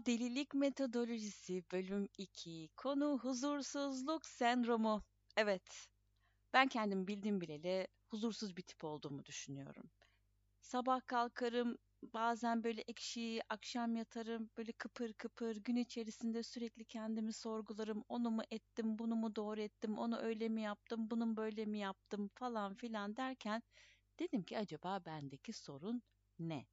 Delilik Metodolojisi Bölüm 2. Konu huzursuzluk sendromu. Evet, ben kendimi bildim bileli huzursuz bir tip olduğumu düşünüyorum. Sabah kalkarım, bazen böyle ekşi, akşam yatarım, böyle kıpır kıpır, gün içerisinde sürekli kendimi sorgularım. Onu mu ettim, bunu mu doğru ettim, onu öyle mi yaptım, bunun böyle mi yaptım falan filan derken dedim ki acaba bendeki sorun ne?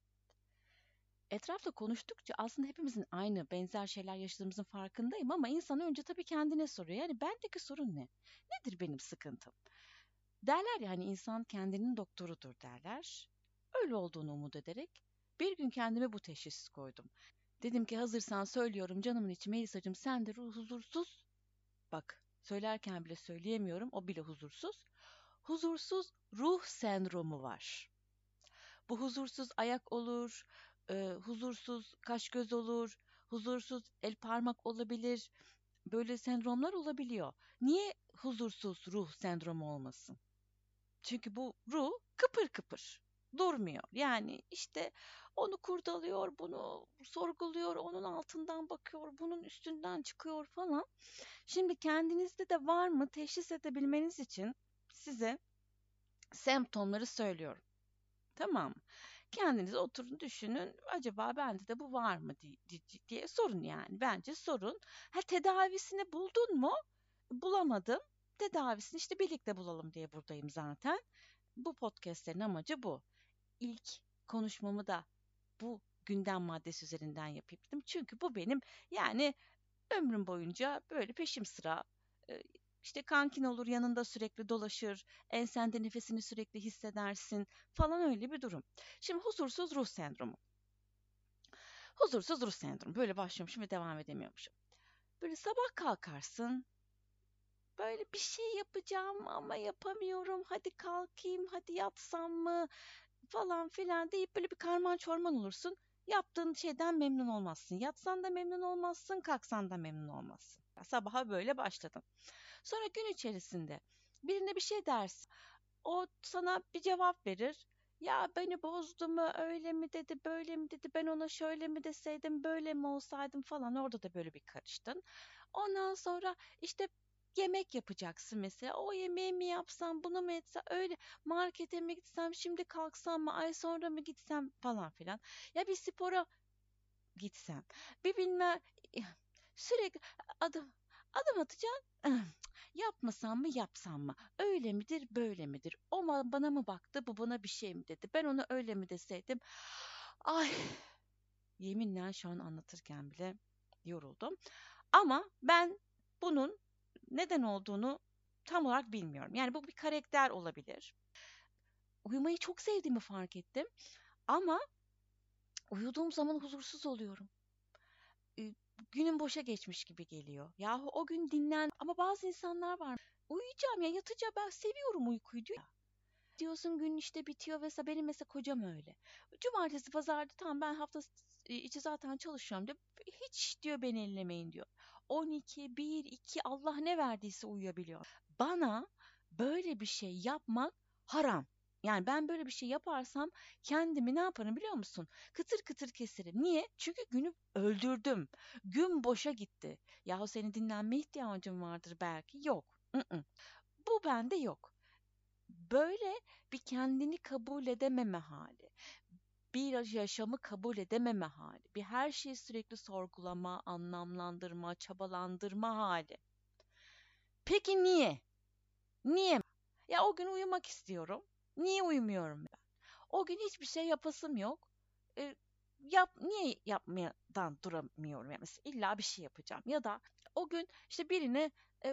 Etrafta konuştukça aslında hepimizin aynı, benzer şeyler yaşadığımızın farkındayım ama insan önce tabii kendine soruyor. Yani bendeki sorun ne? Nedir benim sıkıntım? Derler ya hani insan kendinin doktorudur derler. Öyle olduğunu umut ederek bir gün kendime bu teşhis koydum. Dedim ki hazırsan söylüyorum canımın içi Melisa'cığım sen de huzursuz. Bak söylerken bile söyleyemiyorum o bile huzursuz. Huzursuz ruh sendromu var. Bu huzursuz ayak olur, e, huzursuz kaş göz olur, huzursuz el parmak olabilir. Böyle sendromlar olabiliyor. Niye huzursuz ruh sendromu olmasın? Çünkü bu ruh kıpır kıpır durmuyor. Yani işte onu kurdalıyor, bunu sorguluyor, onun altından bakıyor, bunun üstünden çıkıyor falan. Şimdi kendinizde de var mı teşhis edebilmeniz için size semptomları söylüyorum. Tamam? Kendiniz oturun düşünün. Acaba bende de bu var mı diye sorun yani. Bence sorun. Ha tedavisini buldun mu? Bulamadım. Tedavisini işte birlikte bulalım diye buradayım zaten. Bu podcastlerin amacı bu. İlk konuşmamı da bu gündem maddesi üzerinden yapayım. Çünkü bu benim yani ömrüm boyunca böyle peşim sıra işte kankin olur yanında sürekli dolaşır, ensende nefesini sürekli hissedersin falan öyle bir durum. Şimdi huzursuz ruh sendromu. Huzursuz ruh sendromu. Böyle başlıyormuşum ve devam edemiyormuşum. Böyle sabah kalkarsın. Böyle bir şey yapacağım ama yapamıyorum. Hadi kalkayım, hadi yatsam mı falan filan deyip böyle bir karman çorman olursun. Yaptığın şeyden memnun olmazsın. Yatsan da memnun olmazsın, kalksan da memnun olmazsın. Sabaha böyle başladım. Sonra gün içerisinde birine bir şey dersin. O sana bir cevap verir. Ya beni bozdu mu öyle mi dedi böyle mi dedi ben ona şöyle mi deseydim böyle mi olsaydım falan orada da böyle bir karıştın. Ondan sonra işte yemek yapacaksın mesela. O yemeği mi yapsam, bunu mu etsem, öyle markete mi gitsem, şimdi kalksam mı, ay sonra mı gitsem falan filan. Ya bir spora gitsem, bir bilme sürekli adım adım atacaksın. Yapmasam mı yapsam mı? Öyle midir böyle midir? O bana mı baktı bu bana bir şey mi dedi? Ben ona öyle mi deseydim? Ay yeminle şu an anlatırken bile yoruldum. Ama ben bunun neden olduğunu tam olarak bilmiyorum. Yani bu bir karakter olabilir. Uyumayı çok sevdiğimi fark ettim. Ama uyuduğum zaman huzursuz oluyorum günün boşa geçmiş gibi geliyor. Yahu o gün dinlen ama bazı insanlar var. Uyuyacağım ya yatacağım ben seviyorum uykuyu diyor. Diyorsun gün işte bitiyor vesaire. Benim mesela kocam öyle. Cumartesi pazarda tamam ben hafta içi zaten çalışıyorum diyor. Hiç diyor beni ellemeyin diyor. 12, 1, 2 Allah ne verdiyse uyuyabiliyor. Bana böyle bir şey yapmak haram. Yani ben böyle bir şey yaparsam kendimi ne yaparım biliyor musun? Kıtır kıtır keserim. Niye? Çünkü günü öldürdüm. Gün boşa gitti. Yahu senin dinlenme ihtiyacın vardır belki. Yok. I-ı. Bu bende yok. Böyle bir kendini kabul edememe hali. Bir yaşamı kabul edememe hali. Bir her şeyi sürekli sorgulama, anlamlandırma, çabalandırma hali. Peki niye? Niye? Ya o gün uyumak istiyorum. Niye uyumuyorum ben? O gün hiçbir şey yapasım yok. E, yap niye yapmadan duramıyorum yani mesela illa bir şey yapacağım ya da o gün işte birine e,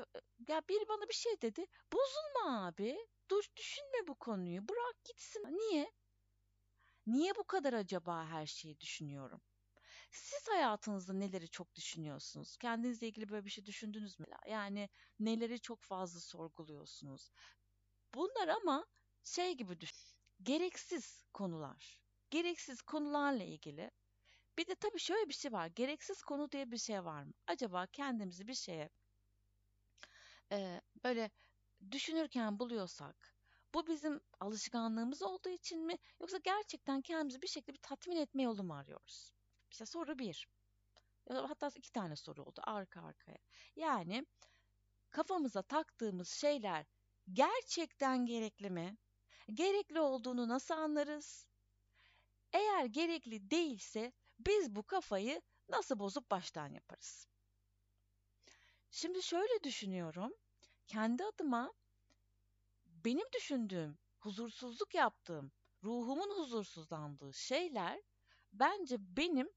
ya biri bana bir şey dedi. Bozulma abi. Dur düşünme bu konuyu. Bırak gitsin. Niye? Niye bu kadar acaba her şeyi düşünüyorum? Siz hayatınızda neleri çok düşünüyorsunuz? Kendinizle ilgili böyle bir şey düşündünüz mü? Yani neleri çok fazla sorguluyorsunuz? Bunlar ama şey gibi düşün. Gereksiz konular. Gereksiz konularla ilgili. Bir de tabii şöyle bir şey var. Gereksiz konu diye bir şey var mı? Acaba kendimizi bir şeye e, böyle düşünürken buluyorsak bu bizim alışkanlığımız olduğu için mi yoksa gerçekten kendimizi bir şekilde bir tatmin etme yolu mu arıyoruz? İşte soru bir. Hatta iki tane soru oldu arka arkaya. Yani kafamıza taktığımız şeyler gerçekten gerekli mi? Gerekli olduğunu nasıl anlarız? Eğer gerekli değilse biz bu kafayı nasıl bozup baştan yaparız? Şimdi şöyle düşünüyorum. Kendi adıma benim düşündüğüm, huzursuzluk yaptığım, ruhumun huzursuzlandığı şeyler bence benim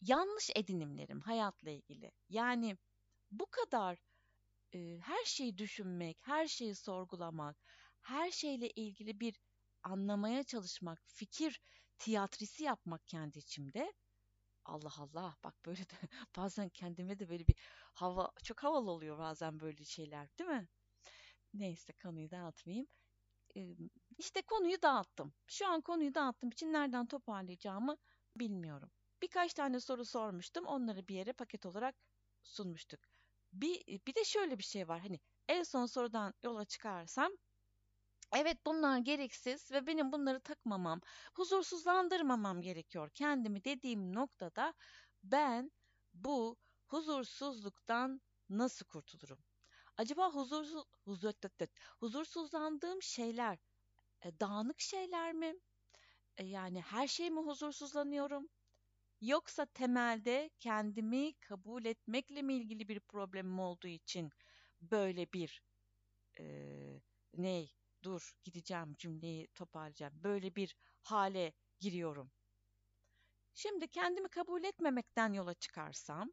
yanlış edinimlerim hayatla ilgili. Yani bu kadar e, her şeyi düşünmek, her şeyi sorgulamak, her şeyle ilgili bir anlamaya çalışmak, fikir tiyatrisi yapmak kendi içimde. Allah Allah bak böyle de bazen kendime de böyle bir hava çok havalı oluyor bazen böyle şeyler değil mi? Neyse konuyu dağıtmayayım. Ee, işte konuyu dağıttım. Şu an konuyu dağıttığım için nereden toparlayacağımı bilmiyorum. Birkaç tane soru sormuştum. Onları bir yere paket olarak sunmuştuk. Bir, bir de şöyle bir şey var. Hani en son sorudan yola çıkarsam Evet bunlar gereksiz ve benim bunları takmamam, huzursuzlandırmamam gerekiyor kendimi dediğim noktada ben bu huzursuzluktan nasıl kurtulurum? Acaba huzursuz, huzur, huzursuzlandığım şeyler e, dağınık şeyler mi? E, yani her şey mi huzursuzlanıyorum? Yoksa temelde kendimi kabul etmekle mi ilgili bir problemim olduğu için böyle bir e, ney dur gideceğim cümleyi toparlayacağım. Böyle bir hale giriyorum. Şimdi kendimi kabul etmemekten yola çıkarsam,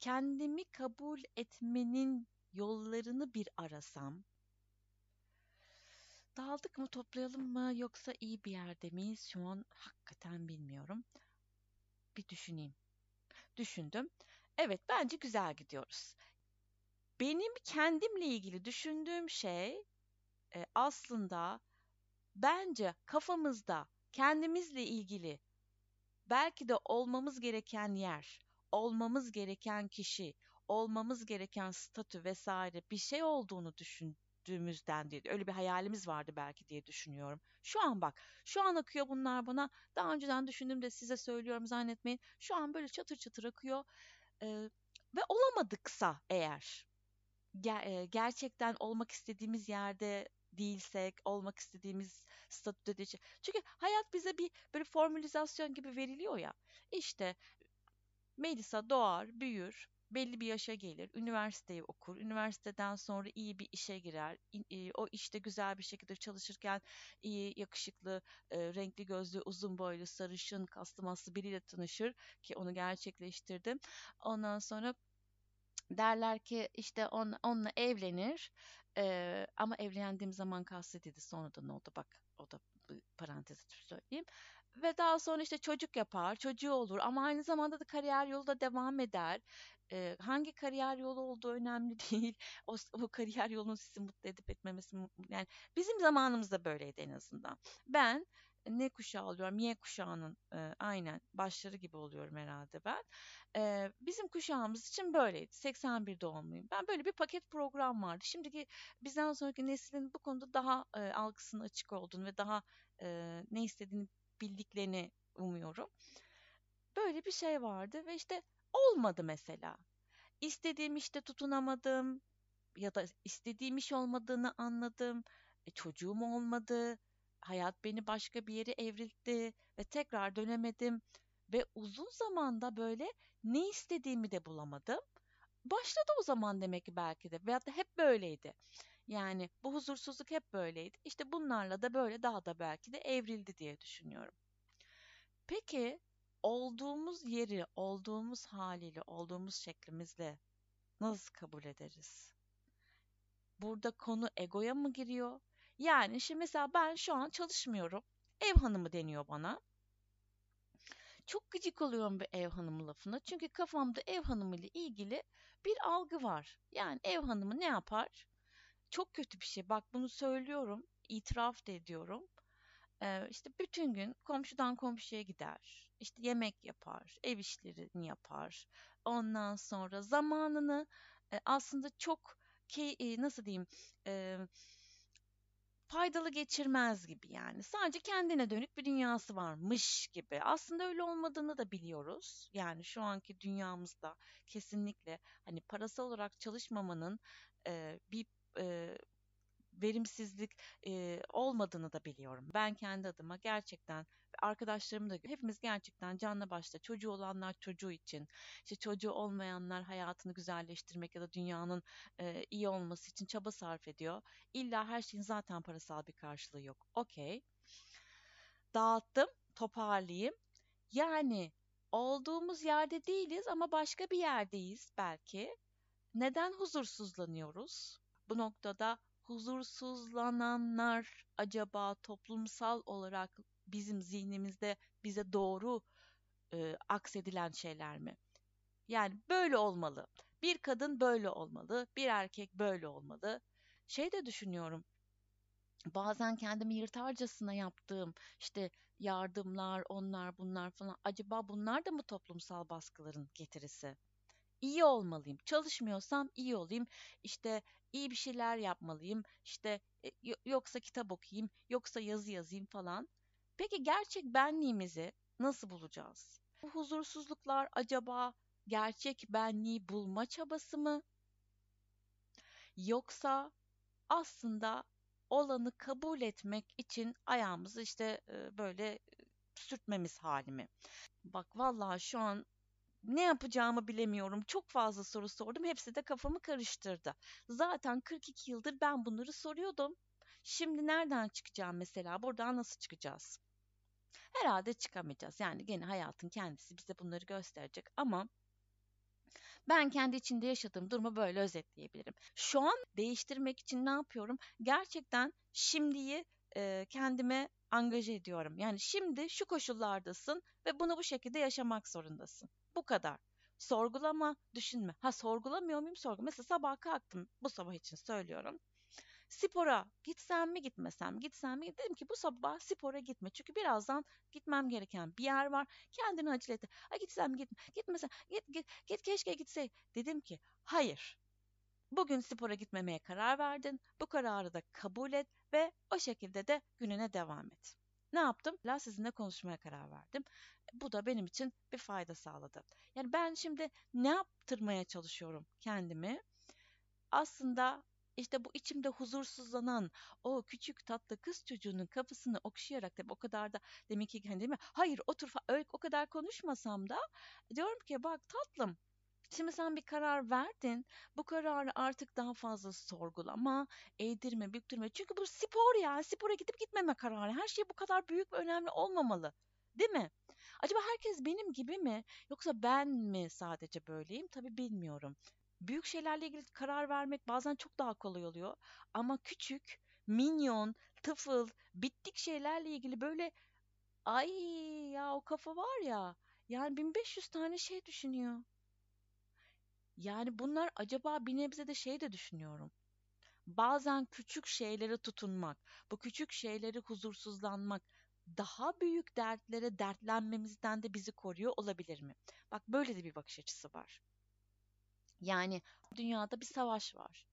kendimi kabul etmenin yollarını bir arasam, dağıldık mı toplayalım mı yoksa iyi bir yerde miyiz şu an hakikaten bilmiyorum. Bir düşüneyim. Düşündüm. Evet bence güzel gidiyoruz. Benim kendimle ilgili düşündüğüm şey e, aslında bence kafamızda kendimizle ilgili belki de olmamız gereken yer, olmamız gereken kişi, olmamız gereken statü vesaire bir şey olduğunu düşündüğümüzden değil. Öyle bir hayalimiz vardı belki diye düşünüyorum. Şu an bak, şu an akıyor bunlar bana. Daha önceden düşündüm de size söylüyorum zannetmeyin. Şu an böyle çatır çatır akıyor. Ee, ve olamadıksa eğer ger- gerçekten olmak istediğimiz yerde değilsek, olmak istediğimiz statüde değil. Çünkü hayat bize bir böyle formülizasyon gibi veriliyor ya. İşte Melisa doğar, büyür, belli bir yaşa gelir, üniversiteyi okur, üniversiteden sonra iyi bir işe girer, o işte güzel bir şekilde çalışırken iyi, yakışıklı, renkli gözlü, uzun boylu, sarışın, kaslı maslı biriyle tanışır ki onu gerçekleştirdim. Ondan sonra derler ki işte on, onunla evlenir ee, ama evlendiğim zaman kastedildi sonradan oldu bak o da parantez açıp söyleyeyim. Ve daha sonra işte çocuk yapar, çocuğu olur ama aynı zamanda da kariyer yolu da devam eder. Ee, hangi kariyer yolu olduğu önemli değil. O, o kariyer yolunun sizi mutlu edip etmemesi yani bizim zamanımızda böyleydi en azından. Ben ne kuşağı oluyorum? Y kuşağının e, aynen başları gibi oluyorum herhalde ben. E, bizim kuşağımız için böyleydi. 81 doğumluyum. Ben böyle bir paket program vardı. Şimdiki bizden sonraki neslin bu konuda daha e, algısının açık olduğunu ve daha e, ne istediğini bildiklerini umuyorum. Böyle bir şey vardı ve işte olmadı mesela. İstediğim işte tutunamadım ya da istediğim iş olmadığını anladım. E, çocuğum olmadı hayat beni başka bir yere evrildi ve tekrar dönemedim ve uzun zamanda böyle ne istediğimi de bulamadım. Başladı o zaman demek ki belki de veyahut da hep böyleydi. Yani bu huzursuzluk hep böyleydi. İşte bunlarla da böyle daha da belki de evrildi diye düşünüyorum. Peki olduğumuz yeri, olduğumuz haliyle, olduğumuz şeklimizle nasıl kabul ederiz? Burada konu egoya mı giriyor? Yani şimdi mesela ben şu an çalışmıyorum. Ev hanımı deniyor bana. Çok gıcık oluyorum bir ev hanımı lafına. Çünkü kafamda ev hanımı ile ilgili bir algı var. Yani ev hanımı ne yapar? Çok kötü bir şey. Bak bunu söylüyorum. itiraf da ediyorum. Ee, işte bütün gün komşudan komşuya gider. İşte yemek yapar, ev işlerini yapar. Ondan sonra zamanını aslında çok ki nasıl diyeyim e, faydalı geçirmez gibi yani. Sadece kendine dönük bir dünyası varmış gibi. Aslında öyle olmadığını da biliyoruz. Yani şu anki dünyamızda kesinlikle hani parasal olarak çalışmamanın e, bir e, verimsizlik e, olmadığını da biliyorum. Ben kendi adıma gerçekten arkadaşlarım da hepimiz gerçekten canla başla çocuğu olanlar çocuğu için işte çocuğu olmayanlar hayatını güzelleştirmek ya da dünyanın e, iyi olması için çaba sarf ediyor. İlla her şeyin zaten parasal bir karşılığı yok. Okey. Dağıttım, toparlayayım. Yani olduğumuz yerde değiliz ama başka bir yerdeyiz belki. Neden huzursuzlanıyoruz? Bu noktada huzursuzlananlar acaba toplumsal olarak bizim zihnimizde bize doğru e, aksedilen şeyler mi? Yani böyle olmalı. Bir kadın böyle olmalı, bir erkek böyle olmalı. Şey de düşünüyorum. Bazen kendimi yırtarcasına yaptığım işte yardımlar, onlar, bunlar falan. Acaba bunlar da mı toplumsal baskıların getirisi? İyi olmalıyım. Çalışmıyorsam iyi olayım. İşte iyi bir şeyler yapmalıyım. İşte e, yoksa kitap okuyayım, yoksa yazı yazayım falan. Peki gerçek benliğimizi nasıl bulacağız? Bu huzursuzluklar acaba gerçek benliği bulma çabası mı? Yoksa aslında olanı kabul etmek için ayağımızı işte böyle sürtmemiz hali mi? Bak vallahi şu an ne yapacağımı bilemiyorum. Çok fazla soru sordum. Hepsi de kafamı karıştırdı. Zaten 42 yıldır ben bunları soruyordum. Şimdi nereden çıkacağım mesela? Buradan nasıl çıkacağız? Herhalde çıkamayacağız. Yani gene hayatın kendisi bize bunları gösterecek ama ben kendi içinde yaşadığım durumu böyle özetleyebilirim. Şu an değiştirmek için ne yapıyorum? Gerçekten şimdiyi e, kendime angaje ediyorum. Yani şimdi şu koşullardasın ve bunu bu şekilde yaşamak zorundasın. Bu kadar. Sorgulama, düşünme. Ha sorgulamıyor muyum? Sorgu. Mesela sabah kalktım. Bu sabah için söylüyorum. Spora gitsem mi gitmesem gitsem mi dedim ki bu sabah spora gitme çünkü birazdan gitmem gereken bir yer var kendini acele et ha gitsem gitme gitmesem git git git keşke gitse dedim ki hayır bugün spora gitmemeye karar verdin bu kararı da kabul et ve o şekilde de gününe devam et ne yaptım? La sizinle konuşmaya karar verdim. Bu da benim için bir fayda sağladı. Yani ben şimdi ne yaptırmaya çalışıyorum kendimi? Aslında işte bu içimde huzursuzlanan o küçük tatlı kız çocuğunun kafasını okşayarak tabii o kadar da demek ki hani değil mi? Hayır otur öyle o kadar konuşmasam da diyorum ki bak tatlım Şimdi sen bir karar verdin. Bu kararı artık daha fazla sorgulama, eğdirme, büktürme. Çünkü bu spor ya. Spora gidip gitmeme kararı. Her şey bu kadar büyük ve önemli olmamalı. Değil mi? Acaba herkes benim gibi mi? Yoksa ben mi sadece böyleyim? Tabii bilmiyorum büyük şeylerle ilgili karar vermek bazen çok daha kolay oluyor. Ama küçük, minyon, tıfıl, bittik şeylerle ilgili böyle ay ya o kafa var ya yani 1500 tane şey düşünüyor. Yani bunlar acaba bir nebze de şey de düşünüyorum. Bazen küçük şeylere tutunmak, bu küçük şeyleri huzursuzlanmak daha büyük dertlere dertlenmemizden de bizi koruyor olabilir mi? Bak böyle de bir bakış açısı var. Yani dünyada bir savaş var.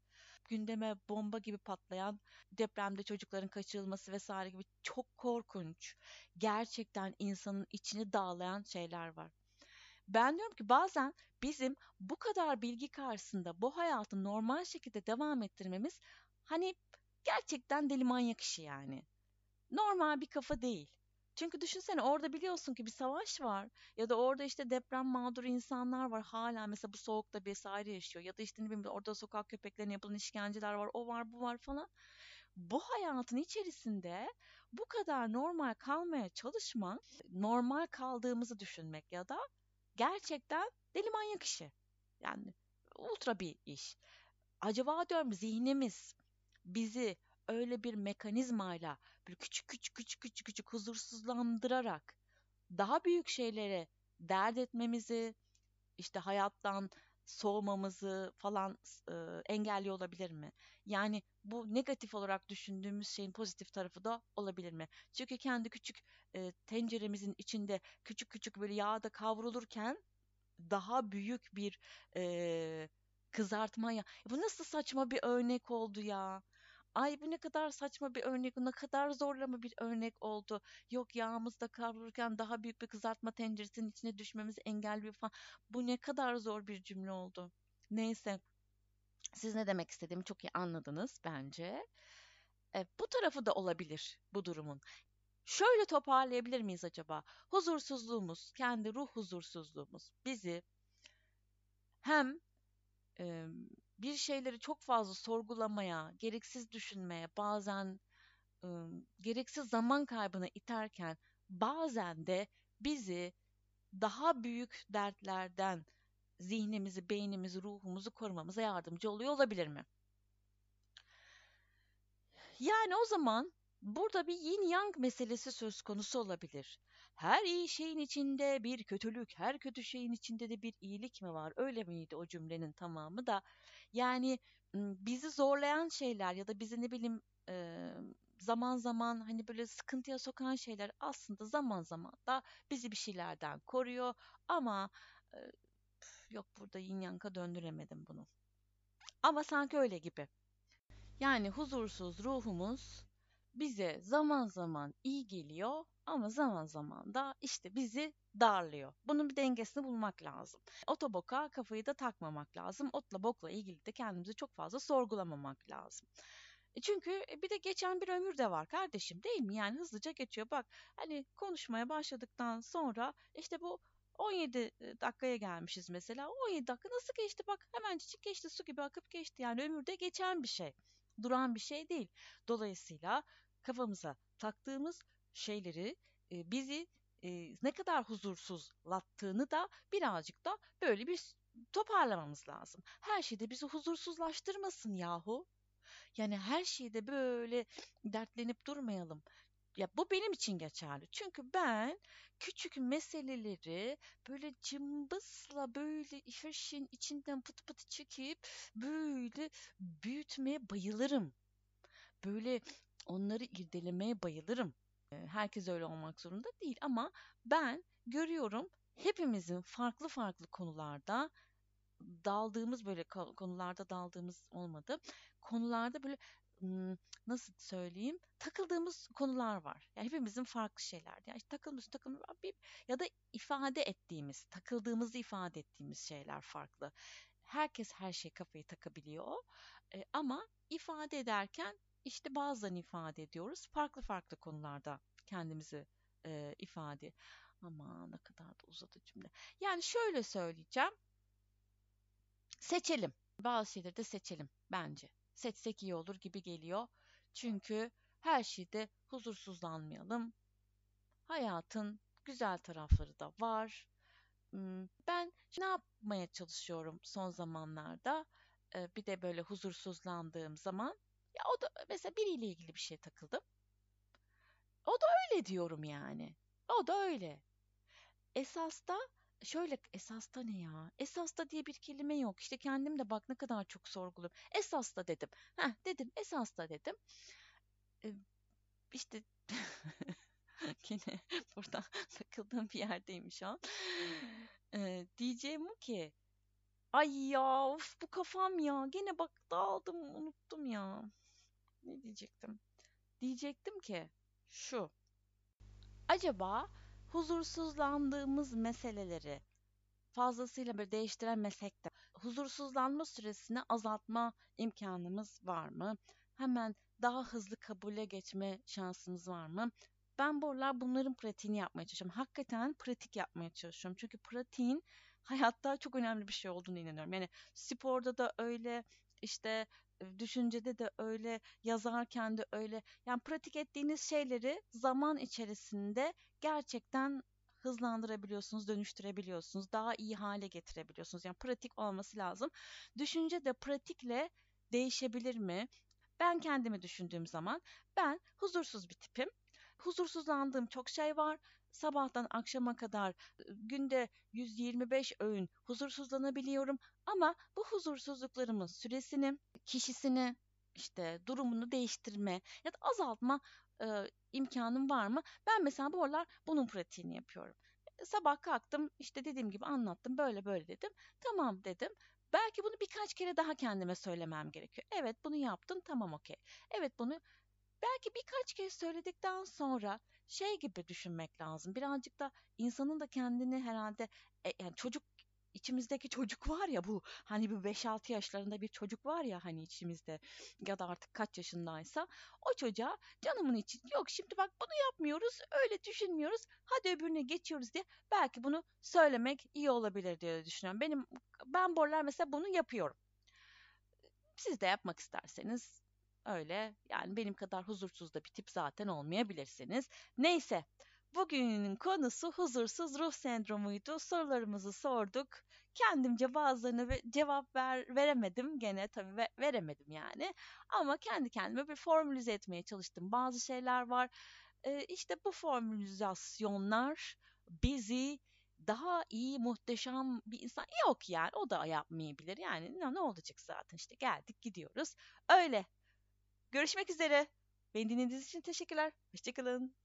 Gündeme bomba gibi patlayan depremde çocukların kaçırılması vesaire gibi çok korkunç, gerçekten insanın içini dağlayan şeyler var. Ben diyorum ki bazen bizim bu kadar bilgi karşısında bu hayatı normal şekilde devam ettirmemiz hani gerçekten deli manyak işi yani. Normal bir kafa değil. Çünkü düşünsene orada biliyorsun ki bir savaş var ya da orada işte deprem mağduru insanlar var hala mesela bu soğukta vesaire yaşıyor ya da işte ne bileyim orada sokak köpeklerine yapılan işkenceler var o var bu var falan. Bu hayatın içerisinde bu kadar normal kalmaya çalışmak, normal kaldığımızı düşünmek ya da gerçekten deli manyak işi. Yani ultra bir iş. Acaba diyorum zihnimiz bizi öyle bir mekanizmayla böyle küçük küçük küçük küçük küçük huzursuzlandırarak daha büyük şeylere dert etmemizi, işte hayattan soğumamızı falan e, engelliyor olabilir mi? Yani bu negatif olarak düşündüğümüz şeyin pozitif tarafı da olabilir mi? Çünkü kendi küçük e, tenceremizin içinde küçük küçük böyle yağda kavrulurken daha büyük bir e, kızartma ya. Bu nasıl saçma bir örnek oldu ya? Ay bu ne kadar saçma bir örnek, ne kadar zorlama bir örnek oldu. Yok yağımızda kavrulurken daha büyük bir kızartma tenceresinin içine düşmemizi engelliyor falan. Bu ne kadar zor bir cümle oldu. Neyse. Siz ne demek istediğimi çok iyi anladınız bence. E, bu tarafı da olabilir bu durumun. Şöyle toparlayabilir miyiz acaba? Huzursuzluğumuz, kendi ruh huzursuzluğumuz bizi hem bir şeyleri çok fazla sorgulamaya, gereksiz düşünmeye, bazen e, gereksiz zaman kaybına iterken bazen de bizi daha büyük dertlerden zihnimizi, beynimizi, ruhumuzu korumamıza yardımcı oluyor olabilir mi? Yani o zaman burada bir yin yang meselesi söz konusu olabilir. Her iyi şeyin içinde bir kötülük, her kötü şeyin içinde de bir iyilik mi var? Öyle miydi o cümlenin tamamı da? Yani bizi zorlayan şeyler ya da bizi ne bileyim zaman zaman hani böyle sıkıntıya sokan şeyler aslında zaman zaman da bizi bir şeylerden koruyor ama yok burada yin yang'a döndüremedim bunu. Ama sanki öyle gibi. Yani huzursuz ruhumuz bize zaman zaman iyi geliyor ama zaman zaman da işte bizi darlıyor. Bunun bir dengesini bulmak lazım. Otoboka kafayı da takmamak lazım. Otla bokla ilgili de kendimizi çok fazla sorgulamamak lazım. E, çünkü e, bir de geçen bir ömür de var kardeşim değil mi? Yani hızlıca geçiyor. Bak hani konuşmaya başladıktan sonra işte bu 17 e, dakikaya gelmişiz mesela. 17 dakika nasıl geçti? Bak hemencik geçti su gibi akıp geçti. Yani ömürde geçen bir şey. Duran bir şey değil. Dolayısıyla kafamıza taktığımız şeyleri e, bizi e, ne kadar huzursuzlattığını da birazcık da böyle bir toparlamamız lazım. Her şeyde bizi huzursuzlaştırmasın yahu. Yani her şeyde böyle dertlenip durmayalım. Ya bu benim için geçerli. Çünkü ben küçük meseleleri böyle cımbızla böyle işin içinden pıt pıt çekip böyle büyütmeye bayılırım. Böyle onları irdelemeye bayılırım. Herkes öyle olmak zorunda değil ama ben görüyorum hepimizin farklı farklı konularda daldığımız böyle konularda daldığımız olmadı. Konularda böyle nasıl söyleyeyim takıldığımız konular var. Yani hepimizin farklı şeyler. Yani işte takılmış takılmış ya da ifade ettiğimiz, takıldığımızı ifade ettiğimiz şeyler farklı. Herkes her şey kafayı takabiliyor. Ama ifade ederken işte bazen ifade ediyoruz. Farklı farklı konularda kendimizi e, ifade. Ama ne kadar da uzadı cümle. Yani şöyle söyleyeceğim. Seçelim. Bazı şeyleri de seçelim bence. Seçsek iyi olur gibi geliyor. Çünkü her şeyde huzursuzlanmayalım. Hayatın güzel tarafları da var. Ben ne yapmaya çalışıyorum son zamanlarda? Bir de böyle huzursuzlandığım zaman ya o da mesela biriyle ilgili bir şey takıldım. O da öyle diyorum yani. O da öyle. Esasta şöyle esasta ne ya? Esasta diye bir kelime yok. İşte kendim de bak ne kadar çok sorguluyorum. Esasta dedim. Heh dedim esasta dedim. Ee, işte yine burada takıldığım bir yerdeyim şu an. Ee, diyeceğim ki ay ya of bu kafam ya gene bak dağıldım unuttum ya. Ne diyecektim? Diyecektim ki şu. Acaba huzursuzlandığımız meseleleri fazlasıyla böyle değiştiremesek de huzursuzlanma süresini azaltma imkanımız var mı? Hemen daha hızlı kabule geçme şansımız var mı? Ben bu aralar bunların pratiğini yapmaya çalışıyorum. Hakikaten pratik yapmaya çalışıyorum. Çünkü pratiğin hayatta çok önemli bir şey olduğunu inanıyorum. Yani sporda da öyle, işte düşüncede de öyle, yazarken de öyle. Yani pratik ettiğiniz şeyleri zaman içerisinde gerçekten hızlandırabiliyorsunuz, dönüştürebiliyorsunuz, daha iyi hale getirebiliyorsunuz. Yani pratik olması lazım. Düşünce de pratikle değişebilir mi? Ben kendimi düşündüğüm zaman ben huzursuz bir tipim. Huzursuzlandığım çok şey var. Sabahtan akşama kadar günde 125 öğün huzursuzlanabiliyorum ama bu huzursuzluklarımın süresini, kişisini, işte durumunu değiştirme ya da azaltma e, imkanım var mı? Ben mesela bu aralar bunun pratiğini yapıyorum. Sabah kalktım işte dediğim gibi anlattım böyle böyle dedim. Tamam dedim. Belki bunu birkaç kere daha kendime söylemem gerekiyor. Evet bunu yaptın tamam okey. Evet bunu belki birkaç kez söyledikten sonra şey gibi düşünmek lazım. Birazcık da insanın da kendini herhalde e, yani çocuk içimizdeki çocuk var ya bu hani bir 5-6 yaşlarında bir çocuk var ya hani içimizde ya da artık kaç yaşındaysa o çocuğa canımın için yok şimdi bak bunu yapmıyoruz öyle düşünmüyoruz hadi öbürüne geçiyoruz diye belki bunu söylemek iyi olabilir diye düşünüyorum. Benim ben borlar mesela bunu yapıyorum. Siz de yapmak isterseniz öyle yani benim kadar huzursuz da bir tip zaten olmayabilirsiniz. Neyse bugünün konusu huzursuz ruh sendromuydu. Sorularımızı sorduk. Kendimce bazılarına cevap ver, veremedim gene tabii ve, veremedim yani. Ama kendi kendime bir formülize etmeye çalıştım. Bazı şeyler var. Ee, işte bu formülizasyonlar bizi daha iyi, muhteşem bir insan yok yani. O da yapmayabilir. Yani ne, ne olacak zaten işte geldik gidiyoruz. Öyle. Görüşmek üzere. Beni dinlediğiniz için teşekkürler. Hoşçakalın.